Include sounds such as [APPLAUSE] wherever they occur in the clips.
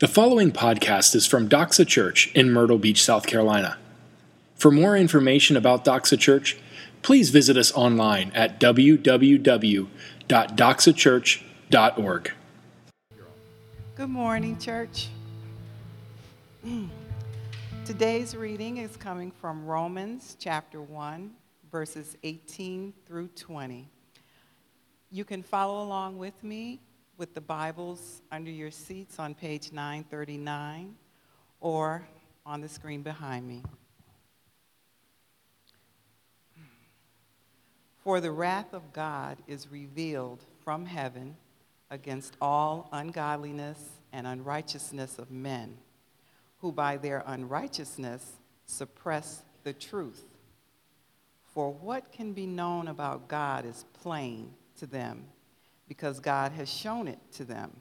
The following podcast is from Doxa Church in Myrtle Beach, South Carolina. For more information about Doxa Church, please visit us online at www.doxachurch.org. Good morning, church. [CLEARS THROAT] Today's reading is coming from Romans chapter 1, verses 18 through 20. You can follow along with me with the Bibles under your seats on page 939 or on the screen behind me. For the wrath of God is revealed from heaven against all ungodliness and unrighteousness of men, who by their unrighteousness suppress the truth. For what can be known about God is plain to them, because God has shown it to them.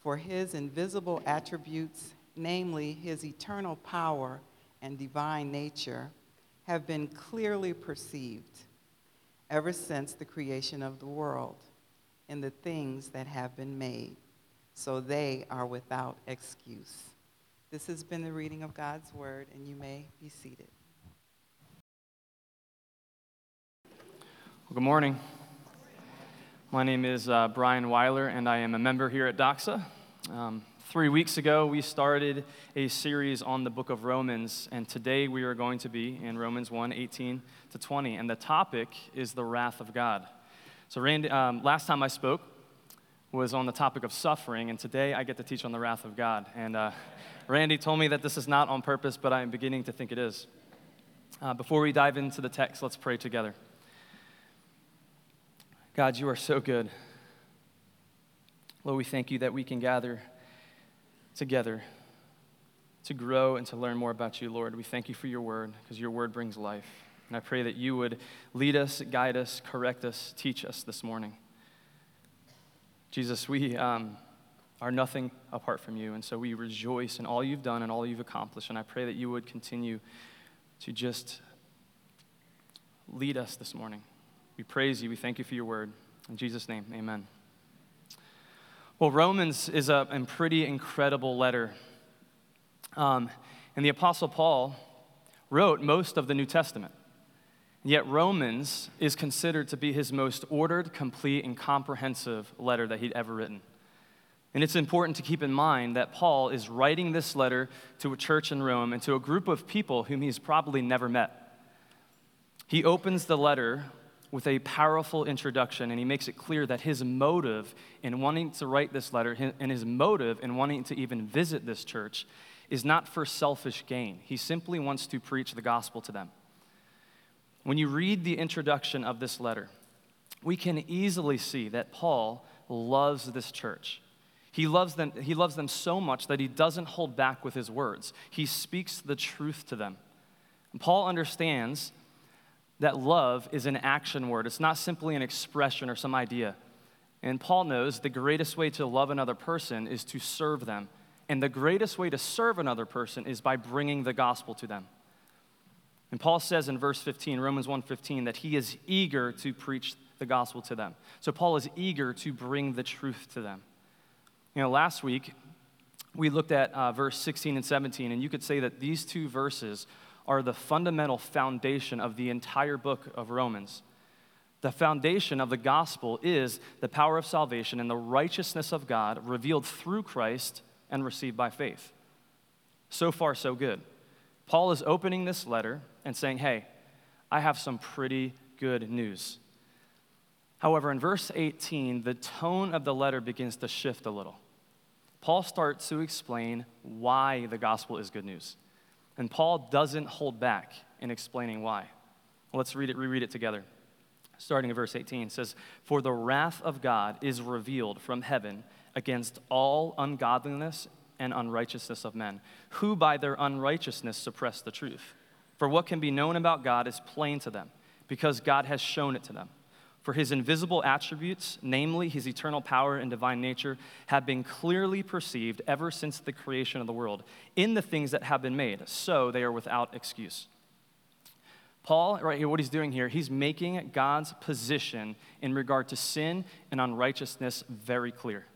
For his invisible attributes, namely his eternal power and divine nature, have been clearly perceived ever since the creation of the world in the things that have been made, so they are without excuse. This has been the reading of God's word, and you may be seated. Well, good morning. My name is uh, Brian Weiler, and I am a member here at Doxa. Um, three weeks ago, we started a series on the book of Romans, and today we are going to be in Romans 1 18 to 20, and the topic is the wrath of God. So, Randy, um, last time I spoke was on the topic of suffering, and today I get to teach on the wrath of God. And uh, Randy told me that this is not on purpose, but I am beginning to think it is. Uh, before we dive into the text, let's pray together. God, you are so good. Lord, we thank you that we can gather together to grow and to learn more about you, Lord. We thank you for your word because your word brings life. And I pray that you would lead us, guide us, correct us, teach us this morning. Jesus, we um, are nothing apart from you, and so we rejoice in all you've done and all you've accomplished. And I pray that you would continue to just lead us this morning. We praise you. We thank you for your word. In Jesus' name, amen. Well, Romans is a, a pretty incredible letter. Um, and the Apostle Paul wrote most of the New Testament. Yet Romans is considered to be his most ordered, complete, and comprehensive letter that he'd ever written. And it's important to keep in mind that Paul is writing this letter to a church in Rome and to a group of people whom he's probably never met. He opens the letter with a powerful introduction, and he makes it clear that his motive in wanting to write this letter and his motive in wanting to even visit this church is not for selfish gain. He simply wants to preach the gospel to them. When you read the introduction of this letter, we can easily see that Paul loves this church. He loves them, he loves them so much that he doesn't hold back with his words. He speaks the truth to them. Paul understands that love is an action word. It's not simply an expression or some idea. And Paul knows the greatest way to love another person is to serve them. And the greatest way to serve another person is by bringing the gospel to them. And Paul says in verse 15, Romans 1:15, that he is eager to preach the gospel to them. So Paul is eager to bring the truth to them. You know, last week we looked at uh, verse 16 and 17, and you could say that these two verses are the fundamental foundation of the entire book of Romans. The foundation of the gospel is the power of salvation and the righteousness of God revealed through Christ and received by faith. So far, so good. Paul is opening this letter and saying, Hey, I have some pretty good news. However, in verse 18, the tone of the letter begins to shift a little. Paul starts to explain why the gospel is good news. And Paul doesn't hold back in explaining why. Let's read it, reread it together. Starting in verse 18, it says, For the wrath of God is revealed from heaven against all ungodliness and unrighteousness of men, who by their unrighteousness suppress the truth. For what can be known about God is plain to them, because God has shown it to them. For his invisible attributes, namely his eternal power and divine nature, have been clearly perceived ever since the creation of the world in the things that have been made, so they are without excuse. Paul, right here, what he's doing here, he's making God's position in regard to sin and unrighteousness very clear.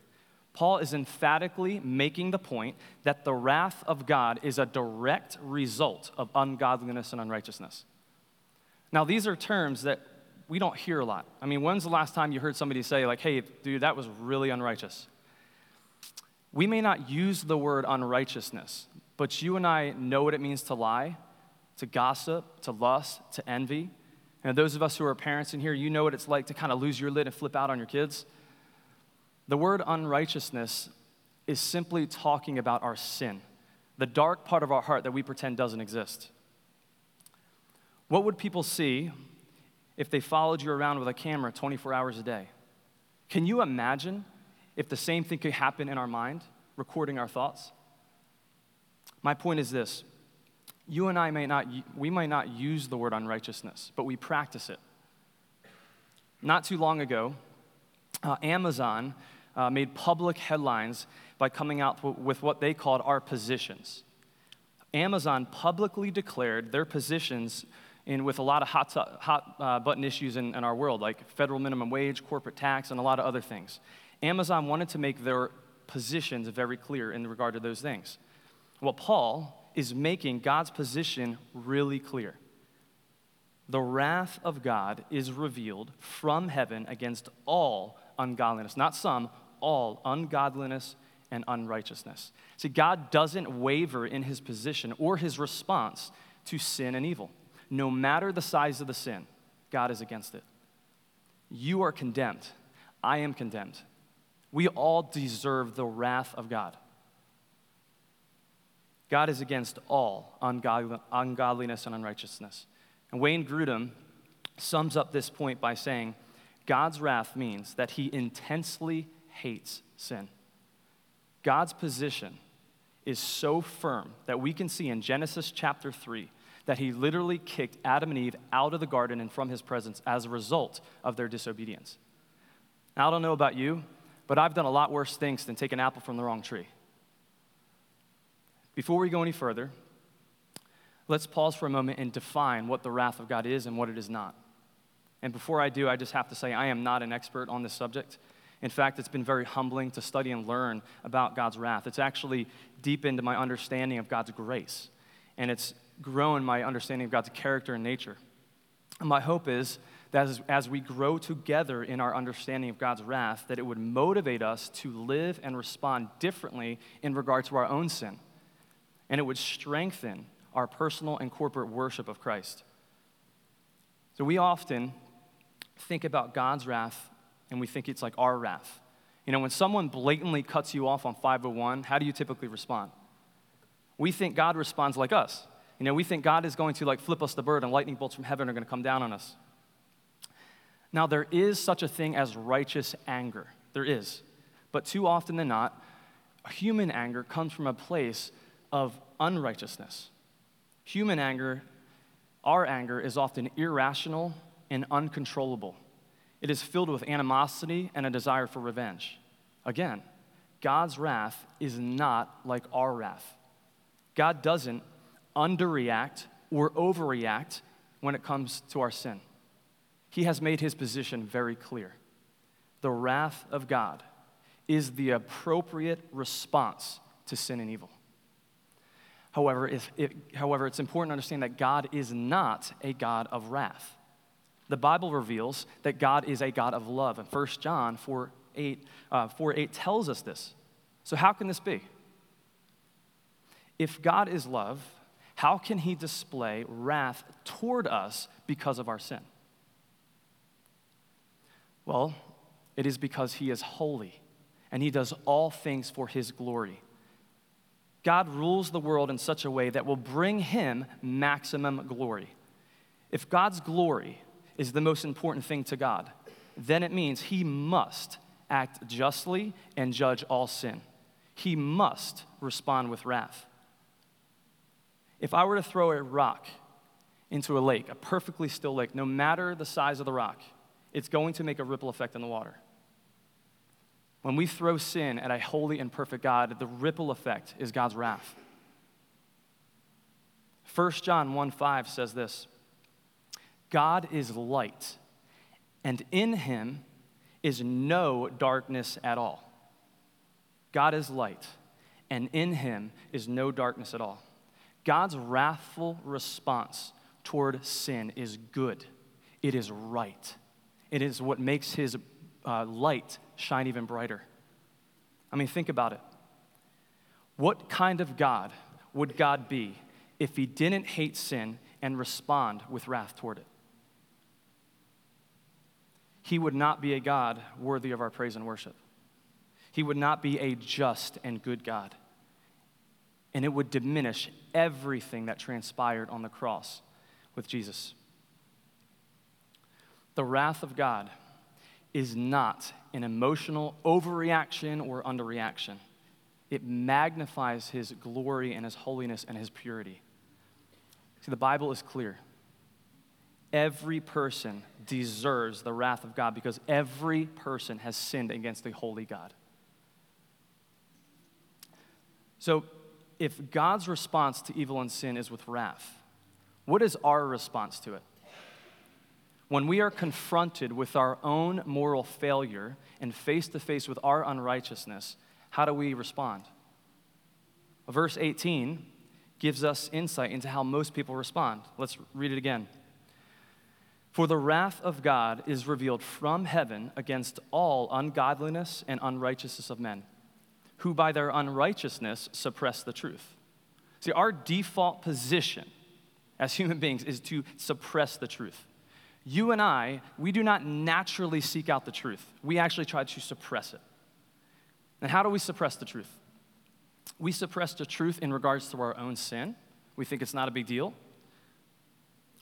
Paul is emphatically making the point that the wrath of God is a direct result of ungodliness and unrighteousness. Now, these are terms that we don't hear a lot. I mean, when's the last time you heard somebody say, like, hey, dude, that was really unrighteous? We may not use the word unrighteousness, but you and I know what it means to lie, to gossip, to lust, to envy. And those of us who are parents in here, you know what it's like to kind of lose your lid and flip out on your kids. The word unrighteousness is simply talking about our sin, the dark part of our heart that we pretend doesn't exist. What would people see if they followed you around with a camera 24 hours a day? Can you imagine if the same thing could happen in our mind, recording our thoughts? My point is this you and I may not, we might not use the word unrighteousness, but we practice it. Not too long ago, uh, Amazon uh, made public headlines by coming out with what they called our positions. Amazon publicly declared their positions in with a lot of hot, hot uh, button issues in, in our world, like federal minimum wage, corporate tax, and a lot of other things. Amazon wanted to make their positions very clear in regard to those things. Well, Paul is making God's position really clear. The wrath of God is revealed from heaven against all ungodliness, not some, all ungodliness and unrighteousness. See, God doesn't waver in his position or his response to sin and evil. No matter the size of the sin, God is against it. You are condemned. I am condemned. We all deserve the wrath of God. God is against all ungodliness and unrighteousness. And Wayne Grudem sums up this point by saying God's wrath means that he intensely hates sin. God's position is so firm that we can see in Genesis chapter 3 that he literally kicked Adam and Eve out of the garden and from his presence as a result of their disobedience. Now, I don't know about you, but I've done a lot worse things than take an apple from the wrong tree. Before we go any further, let's pause for a moment and define what the wrath of God is and what it is not. And before I do, I just have to say I am not an expert on this subject. In fact, it's been very humbling to study and learn about God's wrath. It's actually deepened my understanding of God's grace, and it's grown my understanding of God's character and nature. And my hope is that as, as we grow together in our understanding of God's wrath, that it would motivate us to live and respond differently in regard to our own sin. And it would strengthen our personal and corporate worship of Christ. So we often think about God's wrath and we think it's like our wrath. You know, when someone blatantly cuts you off on 501, how do you typically respond? We think God responds like us. You know, we think God is going to like flip us the bird and lightning bolts from heaven are going to come down on us. Now, there is such a thing as righteous anger. There is. But too often than not, human anger comes from a place of unrighteousness. Human anger, our anger, is often irrational and uncontrollable. It is filled with animosity and a desire for revenge. Again, God's wrath is not like our wrath. God doesn't underreact or overreact when it comes to our sin he has made his position very clear. The wrath of God is the appropriate response to sin and evil. However, if it, however, it's important to understand that God is not a God of wrath. The Bible reveals that God is a God of love, and 1 John 4 8, uh, 4 8 tells us this. So, how can this be? If God is love, how can he display wrath toward us because of our sin? Well, it is because he is holy and he does all things for his glory. God rules the world in such a way that will bring him maximum glory. If God's glory is the most important thing to God, then it means he must act justly and judge all sin. He must respond with wrath. If I were to throw a rock into a lake, a perfectly still lake, no matter the size of the rock, it's going to make a ripple effect in the water. When we throw sin at a holy and perfect God, the ripple effect is God's wrath. 1 John 1 5 says this God is light, and in him is no darkness at all. God is light, and in him is no darkness at all. God's wrathful response toward sin is good, it is right. It is what makes his uh, light shine even brighter. I mean, think about it. What kind of God would God be if he didn't hate sin and respond with wrath toward it? He would not be a God worthy of our praise and worship. He would not be a just and good God. And it would diminish everything that transpired on the cross with Jesus. The wrath of God is not an emotional overreaction or underreaction. It magnifies his glory and his holiness and his purity. See, the Bible is clear. Every person deserves the wrath of God because every person has sinned against the holy God. So, if God's response to evil and sin is with wrath, what is our response to it? When we are confronted with our own moral failure and face to face with our unrighteousness, how do we respond? Verse 18 gives us insight into how most people respond. Let's read it again. For the wrath of God is revealed from heaven against all ungodliness and unrighteousness of men, who by their unrighteousness suppress the truth. See, our default position as human beings is to suppress the truth. You and I, we do not naturally seek out the truth. We actually try to suppress it. And how do we suppress the truth? We suppress the truth in regards to our own sin. We think it's not a big deal.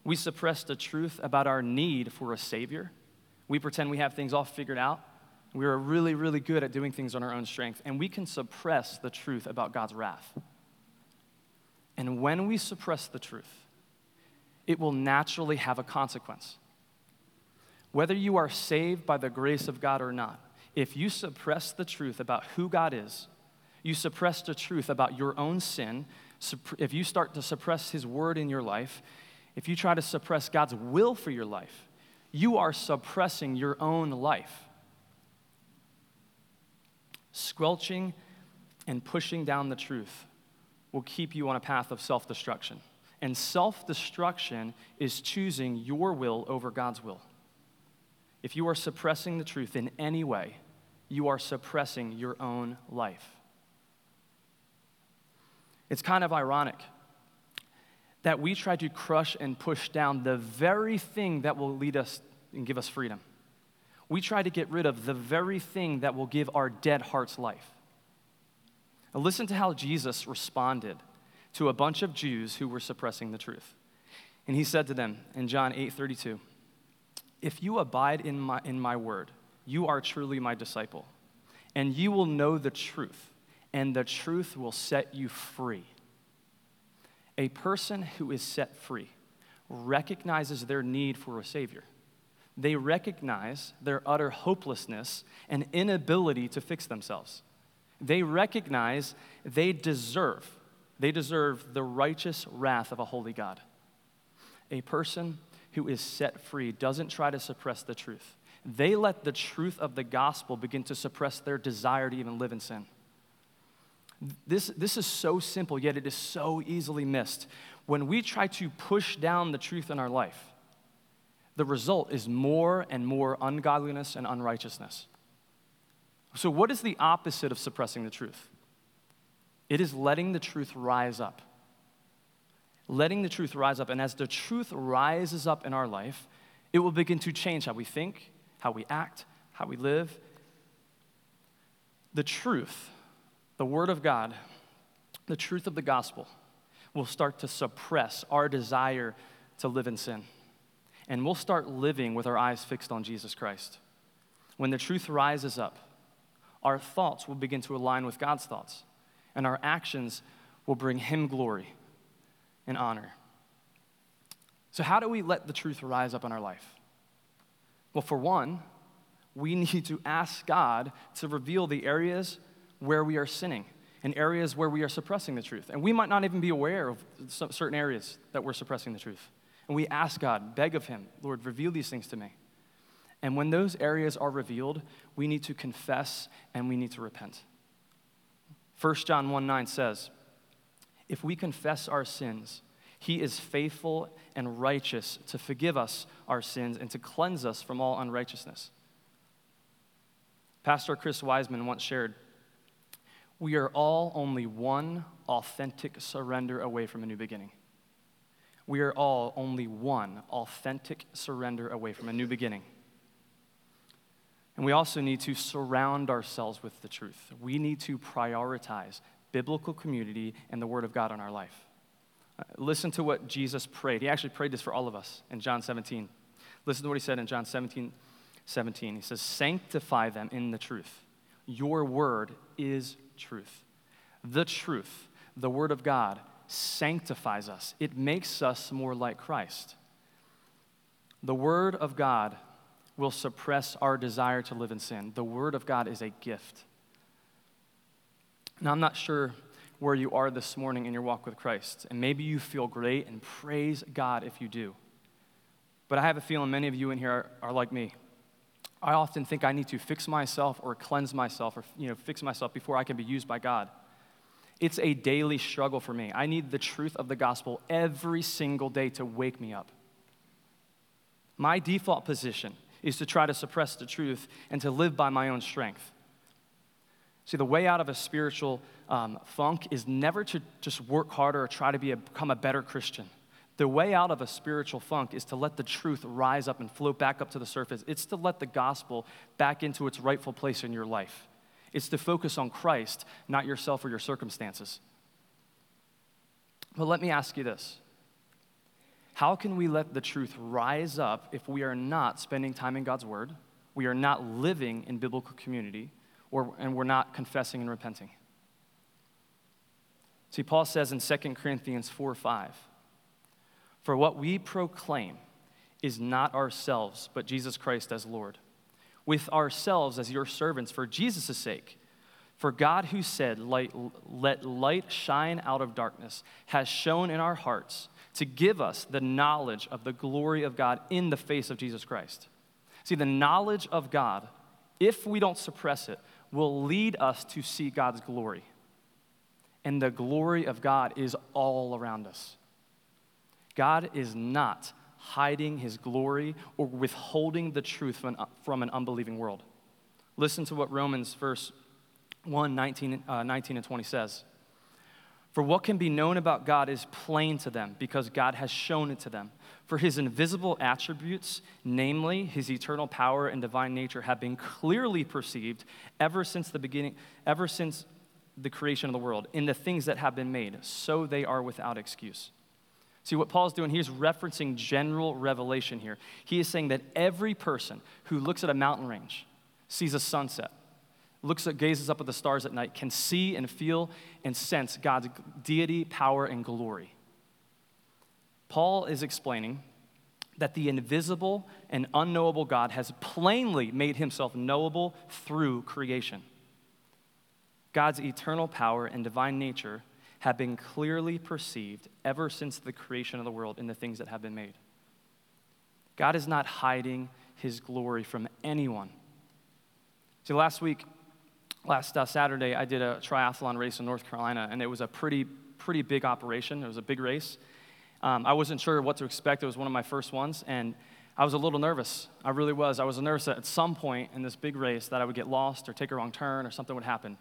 We suppress the truth about our need for a Savior. We pretend we have things all figured out. We are really, really good at doing things on our own strength, and we can suppress the truth about God's wrath. And when we suppress the truth, it will naturally have a consequence. Whether you are saved by the grace of God or not, if you suppress the truth about who God is, you suppress the truth about your own sin, if you start to suppress His word in your life, if you try to suppress God's will for your life, you are suppressing your own life. Squelching and pushing down the truth will keep you on a path of self destruction. And self destruction is choosing your will over God's will. If you are suppressing the truth in any way, you are suppressing your own life. It's kind of ironic that we try to crush and push down the very thing that will lead us and give us freedom. We try to get rid of the very thing that will give our dead hearts life. Now listen to how Jesus responded to a bunch of Jews who were suppressing the truth. And he said to them in John 8 32, If you abide in my, in my word, you are truly my disciple, and you will know the truth, and the truth will set you free. A person who is set free recognizes their need for a Savior. They recognize their utter hopelessness and inability to fix themselves. They recognize they deserve they deserve the righteous wrath of a holy God. A person who is set free doesn't try to suppress the truth. They let the truth of the gospel begin to suppress their desire to even live in sin. This, this is so simple, yet it is so easily missed. When we try to push down the truth in our life, the result is more and more ungodliness and unrighteousness. So, what is the opposite of suppressing the truth? It is letting the truth rise up. Letting the truth rise up. And as the truth rises up in our life, it will begin to change how we think, how we act, how we live. The truth, the Word of God, the truth of the gospel will start to suppress our desire to live in sin. And we'll start living with our eyes fixed on Jesus Christ. When the truth rises up, our thoughts will begin to align with God's thoughts and our actions will bring Him glory and honor. So, how do we let the truth rise up in our life? Well, for one, we [LAUGHS] need to ask God to reveal the areas where we are sinning and areas where we are suppressing the truth. And we might not even be aware of certain areas that we're suppressing the truth. And we ask God, beg of Him, Lord, reveal these things to me. And when those areas are revealed, we need to confess and we need to repent. 1 John 1 9 says, If we confess our sins, he is faithful and righteous to forgive us our sins and to cleanse us from all unrighteousness. Pastor Chris Wiseman once shared We are all only one authentic surrender away from a new beginning. We are all only one authentic surrender away from a new beginning. And we also need to surround ourselves with the truth. We need to prioritize biblical community and the Word of God in our life. Uh, listen to what Jesus prayed. He actually prayed this for all of us in John 17. Listen to what he said in John 17 17. He says, Sanctify them in the truth. Your word is truth. The truth, the Word of God, sanctifies us, it makes us more like Christ. The Word of God will suppress our desire to live in sin. The Word of God is a gift. Now, I'm not sure where you are this morning in your walk with Christ, and maybe you feel great and praise God if you do. But I have a feeling many of you in here are, are like me. I often think I need to fix myself or cleanse myself or you know, fix myself before I can be used by God. It's a daily struggle for me. I need the truth of the gospel every single day to wake me up. My default position is to try to suppress the truth and to live by my own strength. See, the way out of a spiritual um, funk is never to just work harder or try to be a, become a better Christian. The way out of a spiritual funk is to let the truth rise up and float back up to the surface. It's to let the gospel back into its rightful place in your life. It's to focus on Christ, not yourself or your circumstances. But let me ask you this how can we let the truth rise up if we are not spending time in God's Word, we are not living in biblical community, or, and we're not confessing and repenting? See, Paul says in 2 Corinthians 4 5, For what we proclaim is not ourselves, but Jesus Christ as Lord, with ourselves as your servants for Jesus' sake. For God, who said, light, Let light shine out of darkness, has shone in our hearts to give us the knowledge of the glory of God in the face of Jesus Christ. See, the knowledge of God, if we don't suppress it, will lead us to see God's glory. And the glory of God is all around us. God is not hiding his glory or withholding the truth from, from an unbelieving world. Listen to what Romans verse 1 19, uh, 19 and 20 says. For what can be known about God is plain to them because God has shown it to them. For his invisible attributes, namely his eternal power and divine nature, have been clearly perceived ever since the beginning, ever since the creation of the world, in the things that have been made, so they are without excuse. See what Paul's doing, he's referencing general revelation here. He is saying that every person who looks at a mountain range sees a sunset looks at, gazes up at the stars at night, can see and feel and sense God's deity, power, and glory. Paul is explaining that the invisible and unknowable God has plainly made himself knowable through creation. God's eternal power and divine nature have been clearly perceived ever since the creation of the world in the things that have been made. God is not hiding his glory from anyone. See, last week, last uh, Saturday, I did a triathlon race in North Carolina, and it was a pretty, pretty big operation. It was a big race. Um, I wasn't sure what to expect. It was one of my first ones, and I was a little nervous. I really was. I was nervous that at some point in this big race that I would get lost or take a wrong turn or something would happen.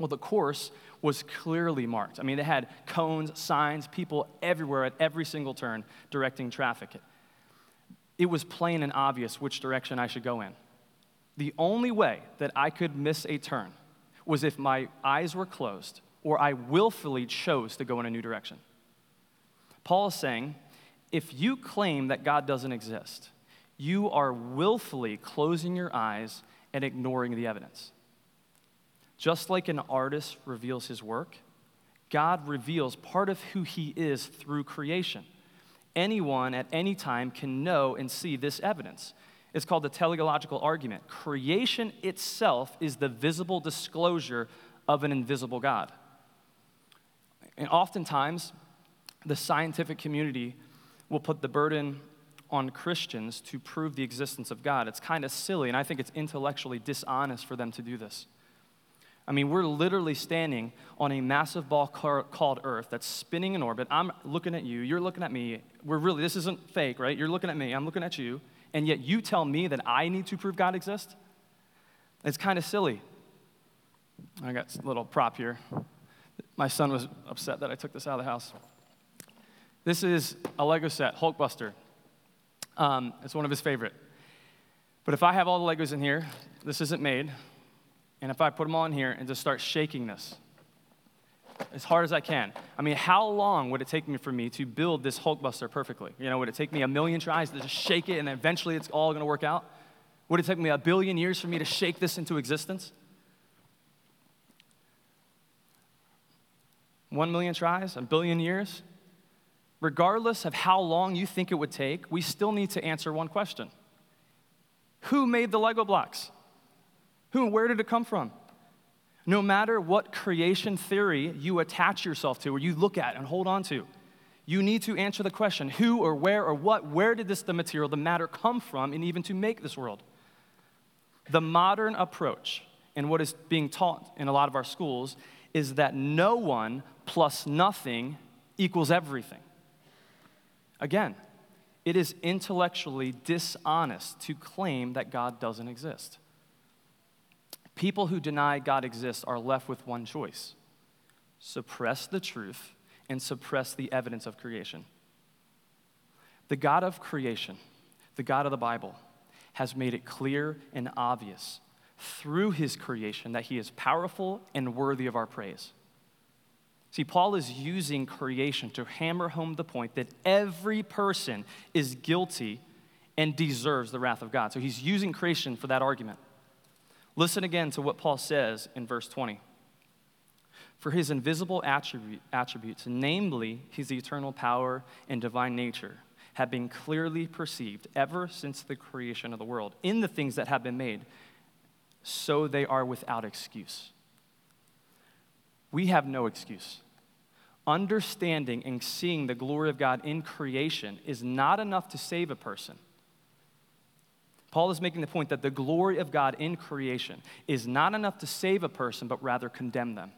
Well, the course was clearly marked. I mean, they had cones, signs, people everywhere at every single turn directing traffic. It was plain and obvious which direction I should go in the only way that I could miss a turn was if my eyes were closed or I willfully chose to go in a new direction. Paul is saying if you claim that God doesn't exist, you are willfully closing your eyes and ignoring the evidence. Just like an artist reveals his work, God reveals part of who he is through creation. Anyone at any time can know and see this evidence. It's called the teleological argument. Creation itself is the visible disclosure of an invisible God. And oftentimes, the scientific community will put the burden on Christians to prove the existence of God. It's kind of silly, and I think it's intellectually dishonest for them to do this. I mean, we're literally standing on a massive ball car- called Earth that's spinning in orbit. I'm looking at you, you're looking at me. We're really, this isn't fake, right? You're looking at me, I'm looking at you, and yet you tell me that I need to prove God exists? It's kind of silly. I got a little prop here. My son was upset that I took this out of the house. This is a Lego set, Hulkbuster. Um, it's one of his favorite. But if I have all the Legos in here, this isn't made, and if I put them all in here and just start shaking this as hard as I can, I mean, how long would it take me for me to build this Hulkbuster perfectly? You know, would it take me a million tries to just shake it and eventually it's all going to work out? Would it take me a billion years for me to shake this into existence? One million tries, a billion years? Regardless of how long you think it would take, we still need to answer one question Who made the Lego blocks? Who and where did it come from? No matter what creation theory you attach yourself to or you look at and hold on to, you need to answer the question who or where or what, where did this, the material, the matter come from, and even to make this world? The modern approach, and what is being taught in a lot of our schools, is that no one plus nothing equals everything. Again, it is intellectually dishonest to claim that God doesn't exist. People who deny God exists are left with one choice suppress the truth and suppress the evidence of creation. The God of creation, the God of the Bible, has made it clear and obvious through his creation that he is powerful and worthy of our praise. See, Paul is using creation to hammer home the point that every person is guilty and deserves the wrath of God. So he's using creation for that argument. Listen again to what Paul says in verse 20. For his invisible attribute, attributes, namely his eternal power and divine nature, have been clearly perceived ever since the creation of the world in the things that have been made, so they are without excuse. We have no excuse. Understanding and seeing the glory of God in creation is not enough to save a person. Paul is making the point that the glory of God in creation is not enough to save a person, but rather condemn them.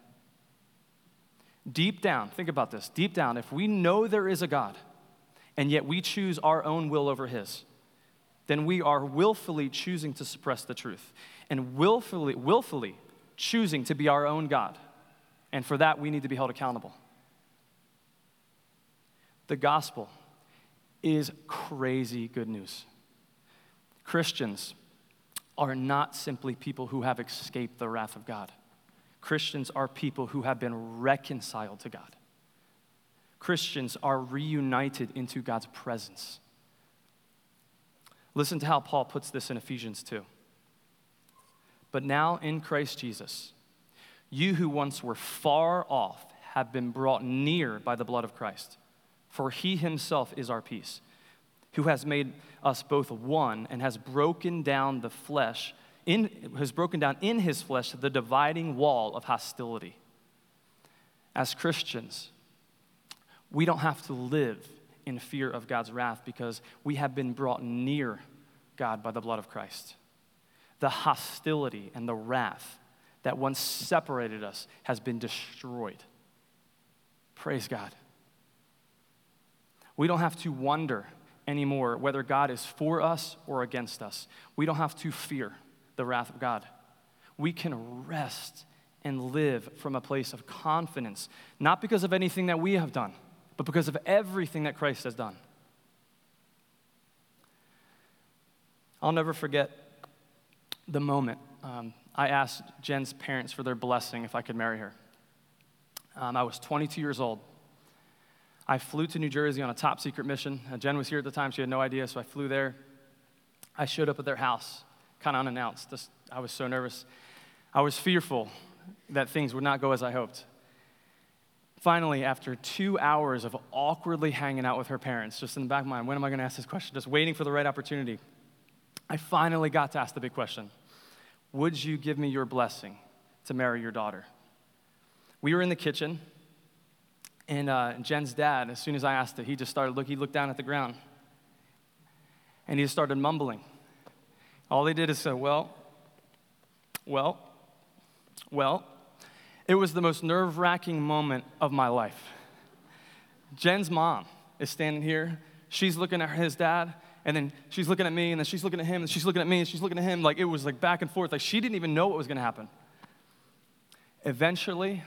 Deep down, think about this. Deep down, if we know there is a God, and yet we choose our own will over His, then we are willfully choosing to suppress the truth and willfully, willfully choosing to be our own God. And for that, we need to be held accountable. The gospel is crazy good news. Christians are not simply people who have escaped the wrath of God. Christians are people who have been reconciled to God. Christians are reunited into God's presence. Listen to how Paul puts this in Ephesians 2. But now in Christ Jesus, you who once were far off have been brought near by the blood of Christ, for he himself is our peace who has made us both one and has broken down the flesh, in, has broken down in his flesh the dividing wall of hostility. As Christians, we don't have to live in fear of God's wrath because we have been brought near God by the blood of Christ. The hostility and the wrath that once separated us has been destroyed. Praise God. We don't have to wonder anymore whether God is for us or against us. We don't have to fear the wrath of God. We can rest and live from a place of confidence, not because of anything that we have done, but because of everything that Christ has done. I'll never forget the moment um, I asked Jen's parents for their blessing if I could marry her. Um, I was 22 years old. I flew to New Jersey on a top secret mission. Uh, Jen was here at the time, she had no idea, so I flew there. I showed up at their house, kind of unannounced. Just, I was so nervous. I was fearful that things would not go as I hoped. Finally, after two hours of awkwardly hanging out with her parents, just in the back of my mind, when am I going to ask this question? Just waiting for the right opportunity, I finally got to ask the big question Would you give me your blessing to marry your daughter? We were in the kitchen. And uh, Jen's dad, as soon as I asked it, he just started look. He looked down at the ground, and he just started mumbling. All he did is say, "Well, well, well." It was the most nerve wracking moment of my life. Jen's mom is standing here. She's looking at his dad, and then she's looking at me, and then she's looking at him, and she's looking at me, and she's looking at him. Like it was like back and forth. Like she didn't even know what was going to happen. Eventually,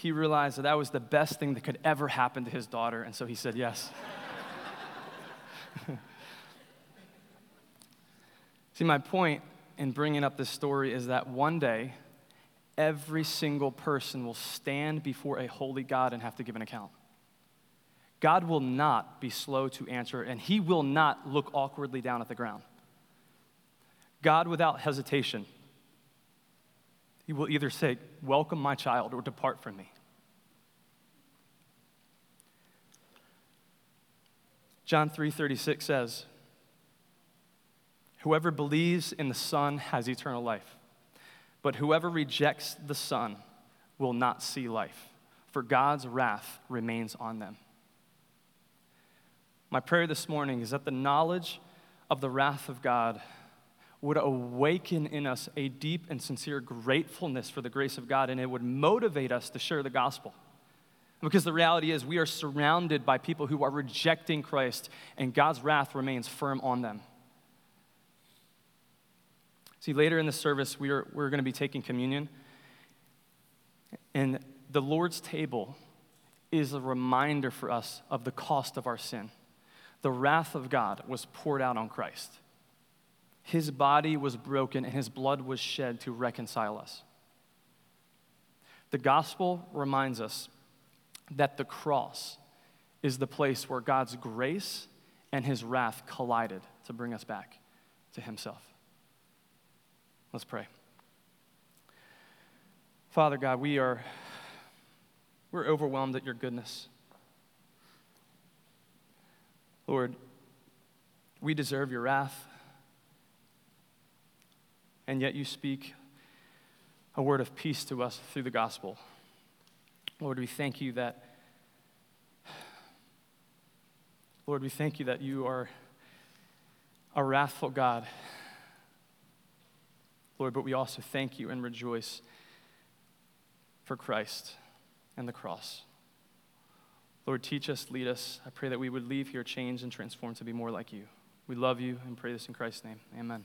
he realized that that was the best thing that could ever happen to his daughter, and so he said yes. [LAUGHS] See, my point in bringing up this story is that one day, every single person will stand before a holy God and have to give an account. God will not be slow to answer, and He will not look awkwardly down at the ground. God, without hesitation, He will either say, Welcome, my child, or depart from me. John 3:36 says, Whoever believes in the Son has eternal life, but whoever rejects the Son will not see life, for God's wrath remains on them. My prayer this morning is that the knowledge of the wrath of God would awaken in us a deep and sincere gratefulness for the grace of God, and it would motivate us to share the gospel. Because the reality is, we are surrounded by people who are rejecting Christ, and God's wrath remains firm on them. See, later in the service, we are, we're going to be taking communion. And the Lord's table is a reminder for us of the cost of our sin. The wrath of God was poured out on Christ. His body was broken and his blood was shed to reconcile us. The gospel reminds us that the cross is the place where God's grace and his wrath collided to bring us back to himself. Let's pray. Father God, we are we're overwhelmed at your goodness. Lord, we deserve your wrath. And yet you speak a word of peace to us through the gospel. Lord, we thank you that Lord, we thank you that you are a wrathful God Lord, but we also thank you and rejoice for Christ and the cross. Lord, teach us, lead us. I pray that we would leave here changed and transformed to be more like you. We love you and pray this in Christ's name. Amen.